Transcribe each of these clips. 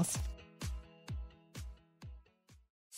else.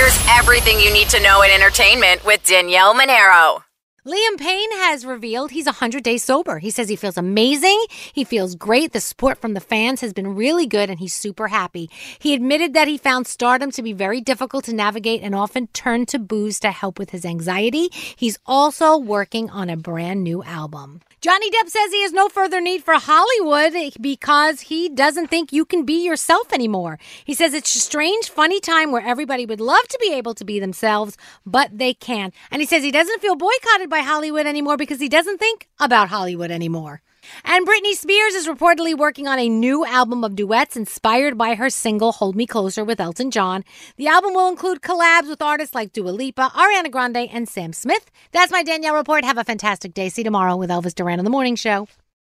Here's everything you need to know in entertainment with Danielle Monaro. Liam Payne has revealed he's 100 days sober. He says he feels amazing. He feels great. The support from the fans has been really good and he's super happy. He admitted that he found stardom to be very difficult to navigate and often turned to booze to help with his anxiety. He's also working on a brand new album. Johnny Depp says he has no further need for Hollywood because he doesn't think you can be yourself anymore. He says it's a strange, funny time where everybody would love to be able to be themselves, but they can't. And he says he doesn't feel boycotted by Hollywood anymore because he doesn't think about Hollywood anymore. And Britney Spears is reportedly working on a new album of duets inspired by her single Hold Me Closer with Elton John. The album will include collabs with artists like Dua Lipa, Ariana Grande, and Sam Smith. That's my Danielle report. Have a fantastic day. See you tomorrow with Elvis Duran on the Morning Show.